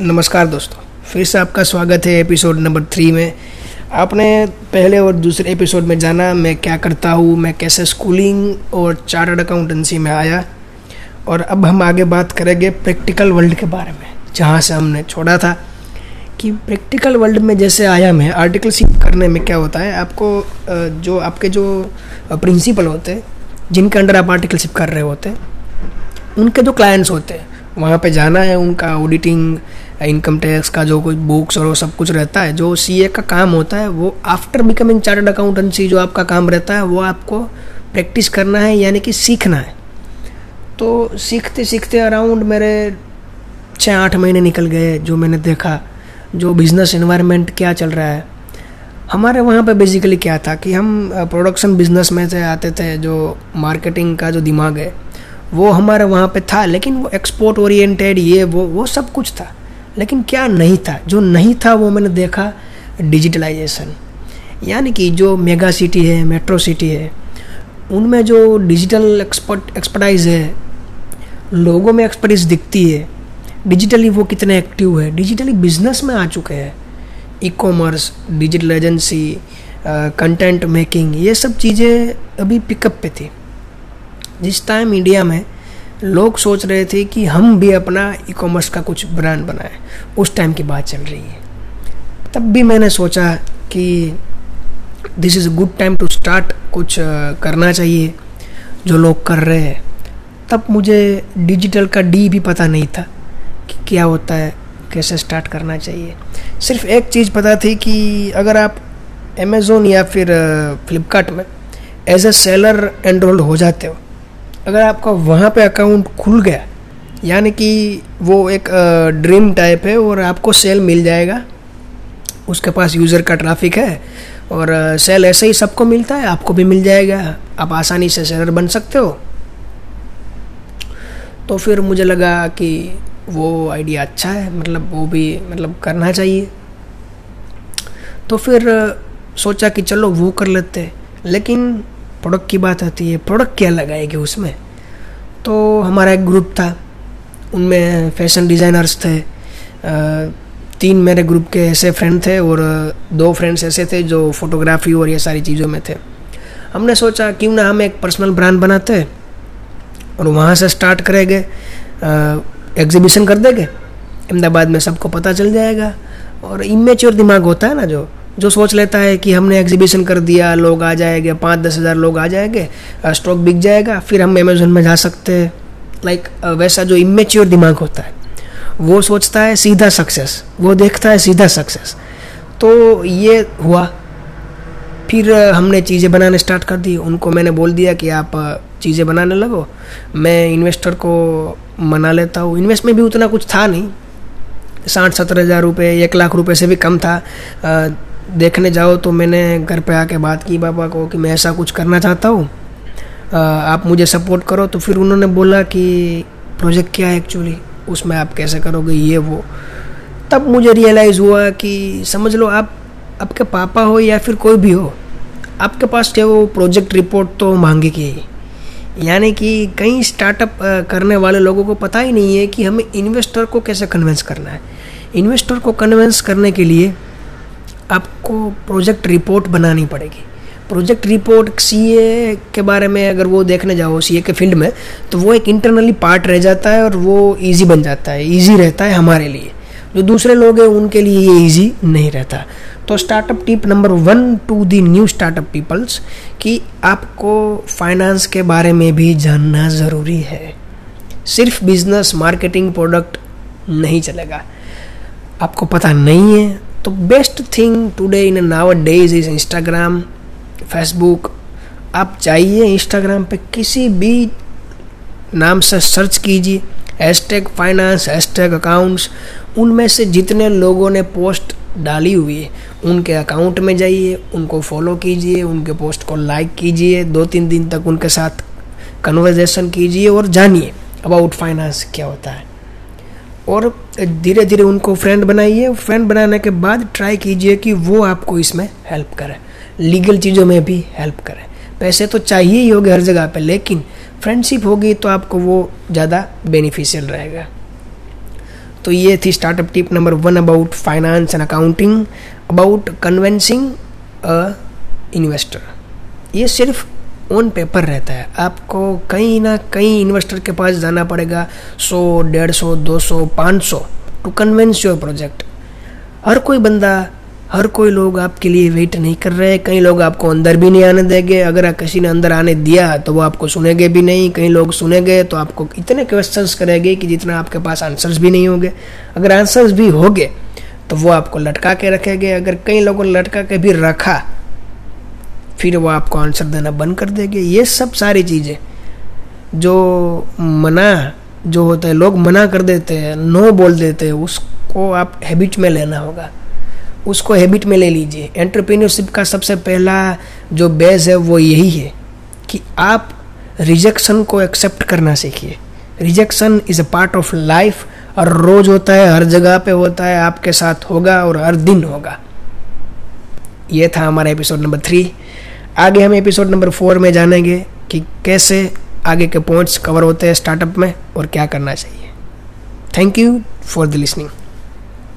नमस्कार दोस्तों, फिर से आपका स्वागत है एपिसोड नंबर थ्री में। आपने पहले और दूसरे एपिसोड में जाना, मैं क्या करता हूँ, मैं कैसे स्कूलिंग और चार्टर्ड अकाउंटेंसी में आया, और अब हम आगे बात करेंगे प्रैक्टिकल वर्ल्ड के बारे में, जहाँ से हमने छोड़ा था कि प्रैक्टिकल वर्ल्ड में जैसे आया मैं आर्टिकलशिप करने में क्या होता है, आपको जो आपके जो प्रिंसिपल होते हैं, जिनके अंडर आप आर्टिकल आर्टिकलशिप कर रहे होते हैं, उनके जो क्लाइंट्स होते हैं वहाँ पे जाना है उनका ऑडिटिंग इनकम टैक्स का जो कुछ बुक्स और वो सब कुछ रहता है, जो सीए का काम होता है, वो आफ्टर बिकमिंग चार्टर्ड अकाउंटेंसी जो आपका काम रहता है, वो आपको प्रैक्टिस करना है, यानी कि सीखना है। तो सीखते सीखते अराउंड मेरे छः आठ महीने निकल गए जो मैंने देखा, जो बिज़नेस इन्वायरमेंट क्या चल रहा है। हमारे वहाँ पे बेसिकली क्या था कि हम प्रोडक्शन बिज़नेस में से आते थे, जो मार्केटिंग का जो दिमाग है वो हमारे वहाँ पे था, लेकिन वो एक्सपोर्ट ओरिएंटेड ये वो वो सब कुछ था। लेकिन क्या नहीं था? जो नहीं था, वो मैंने देखा डिजिटलाइजेशन यानी कि जो मेगा सिटी है मेट्रो सिटी है, उनमें जो डिजिटल एक्सपर्ट एक्सपर्टाइज है, लोगों में एक्सपर्टीज दिखती है। डिजिटली वो कितने एक्टिव है? डिजिटली बिज़नेस में आ चुके हैं। E commerce digital agency content making ये सब चीज़ें अभी पिकअप पे थी। जिस टाइम इंडिया में लोग सोच रहे थे कि हम भी अपना ई कॉमर्स का कुछ ब्रांड बनाएँ, उस टाइम की बात चल रही है। तब भी मैंने सोचा कि this is good time to start कुछ करना चाहिए, जो लोग कर रहे हैं। तब मुझे डिजिटल का डी भी पता नहीं था कि क्या होता है, कैसे स्टार्ट करना चाहिए। सिर्फ़ एक चीज़ पता थी कि अगर आप अमेज़ोन या फिर फ्लिपकार्ट में एज ए सेलर एनरोल्ड हो जाते हो अगर आपका वहाँ पे अकाउंट खुल गया, यानी कि वो एक ड्रीम टाइप है और आपको सेल मिल जाएगा, उसके पास यूज़र का ट्रैफ़िक है और सेल ऐसे ही सबको मिलता है, आपको भी मिल जाएगा। आप आसानी से सेलर बन सकते हो। तो फिर मुझे लगा कि वो आइडिया अच्छा है मतलब वो भी मतलब करना चाहिए। तो फिर सोचा कि चलो वो कर लेते लेकिन प्रोडक्ट की बात आती है, प्रोडक्ट क्या लगाएगी उसमें? तो हमारा एक ग्रुप था, उनमें फ़ैशन डिज़ाइनर्स थे तीन मेरे ग्रुप के ऐसे फ्रेंड थे और दो फ्रेंड्स ऐसे थे जो फोटोग्राफी और ये सारी चीज़ों में थे। हमने सोचा, क्यों ना हम एक पर्सनल ब्रांड बनाते और वहाँ से स्टार्ट करेंगे एग्जीबिशन कर देंगे। अहमदाबाद में सबको पता चल जाएगा और इमेच्योर दिमाग होता है ना जो जो सोच लेता है कि हमने एग्जीबिशन कर दिया, लोग आ जाएँगे, पाँच दस हज़ार लोग आ जाएँगे स्टॉक बिक जाएगा, फिर हम अमेजोन में जा सकते हैं। लाइक वैसा जो इमेच्योर दिमाग होता है, वो सोचता है सीधा सक्सेस वो देखता है सीधा सक्सेस तो ये हुआ। फिर हमने चीज़ें बनाने स्टार्ट कर दी। उनको मैंने बोल दिया कि आप चीज़ें बनाने लगो। मैं इन्वेस्टर को मना लेता हूँ। इन्वेस्ट में भी उतना कुछ था नहीं। साठ सत्तर हज़ार रुपये एक लाख रुपए से भी कम था। देखने जाओ तो मैंने घर पे आके बात की पापा को कि मैं ऐसा कुछ करना चाहता हूँ। आप मुझे सपोर्ट करो। तो फिर उन्होंने बोला कि प्रोजेक्ट क्या है एक्चुअली उसमें आप कैसे करोगे? ये, वो। तब मुझे रियलाइज़ हुआ कि समझ लो आप, आपके पापा हो या फिर कोई भी हो, आपके पास क्या वो प्रोजेक्ट रिपोर्ट तो मांगे की यानी कि कई स्टार्टअप करने वाले लोगों को पता ही नहीं है कि हमें इन्वेस्टर को कैसे कन्विंस करना है। इन्वेस्टर को कन्विंस करने के लिए आपको प्रोजेक्ट रिपोर्ट बनानी पड़ेगी। प्रोजेक्ट रिपोर्ट सीए के बारे में अगर वो देखने जाओ सीए के फ़ील्ड में तो वो एक इंटरनली पार्ट रह जाता है और वो ईजी बन जाता है। ईजी रहता है हमारे लिए। जो दूसरे लोग हैं, उनके लिए ये ईजी नहीं रहता। तो startup tip number one to the new startup peoples कि आपको फाइनेंस के बारे में भी जानना ज़रूरी है। सिर्फ़ बिज़नेस मार्केटिंग प्रोडक्ट नहीं चलेगा। आपको पता नहीं है तो best thing today in nowadays is Instagram Facebook आप चाहिए इंस्टाग्राम पे किसी भी नाम से सर्च कीजिए hash tag finance hash tag accounts उनमें से जितने लोगों ने पोस्ट डाली हुई है, उनके अकाउंट में जाइए, उनको फॉलो कीजिए, उनके पोस्ट को लाइक कीजिए दो तीन दिन तक उनके साथ कन्वर्जेशन कीजिए और जानिए अबाउट फाइनेंस क्या होता है। और धीरे धीरे उनको फ्रेंड बनाइए। फ्रेंड बनाने के बाद ट्राई कीजिए कि वो आपको इसमें हेल्प करें। लीगल चीज़ों में भी हेल्प करें। पैसे तो चाहिए ही होंगे हर जगह पे, लेकिन फ्रेंडशिप होगी तो आपको वो ज़्यादा बेनिफिशियल रहेगा। तो ये थी startup tip number one about finance and accounting about convincing a investor ये सिर्फ़ ऑन पेपर रहता है। आपको कहीं ना कहीं इन्वेस्टर के पास जाना पड़ेगा सौ, डेढ़ सौ, दो सौ, पाँच सौ टू कन्वेंस योर प्रोजेक्ट हर कोई बंदा, हर कोई लोग आपके लिए वेट नहीं कर रहे कई लोग आपको अंदर भी नहीं आने देंगे। अगर किसी ने अंदर आने दिया तो वो आपको सुनेंगे भी नहीं। कई लोग सुनेंगे तो आपको इतने क्वेश्चंस करेंगे कि जितना आपके पास आंसर्स भी नहीं होंगे। अगर आंसर्स भी होंगे तो वो आपको लटका के रखेंगे। अगर कई लोगों ने लटका के भी रखा फिर वो आपको आंसर देना बंद कर देंगे। ये सब सारी चीज़ें जो मना, जो होता है, लोग मना कर देते हैं, नो बोल देते हैं, उसको आप हैबिट में लेना होगा। उसको हैबिट में ले लीजिए। एंटरप्रीनियरशिप का सबसे पहला जो बेस है वो यही है कि आप रिजेक्शन को एक्सेप्ट करना सीखिए। Rejection is a part of life और रोज होता है, हर जगह पे होता है, आपके साथ होगा और हर दिन होगा। ये था हमारा एपिसोड नंबर थ्री आगे हम एपिसोड नंबर फोर में जानेंगे कि कैसे आगे के पॉइंट्स कवर होते हैं स्टार्टअप में और क्या करना चाहिए। Thank you for the listening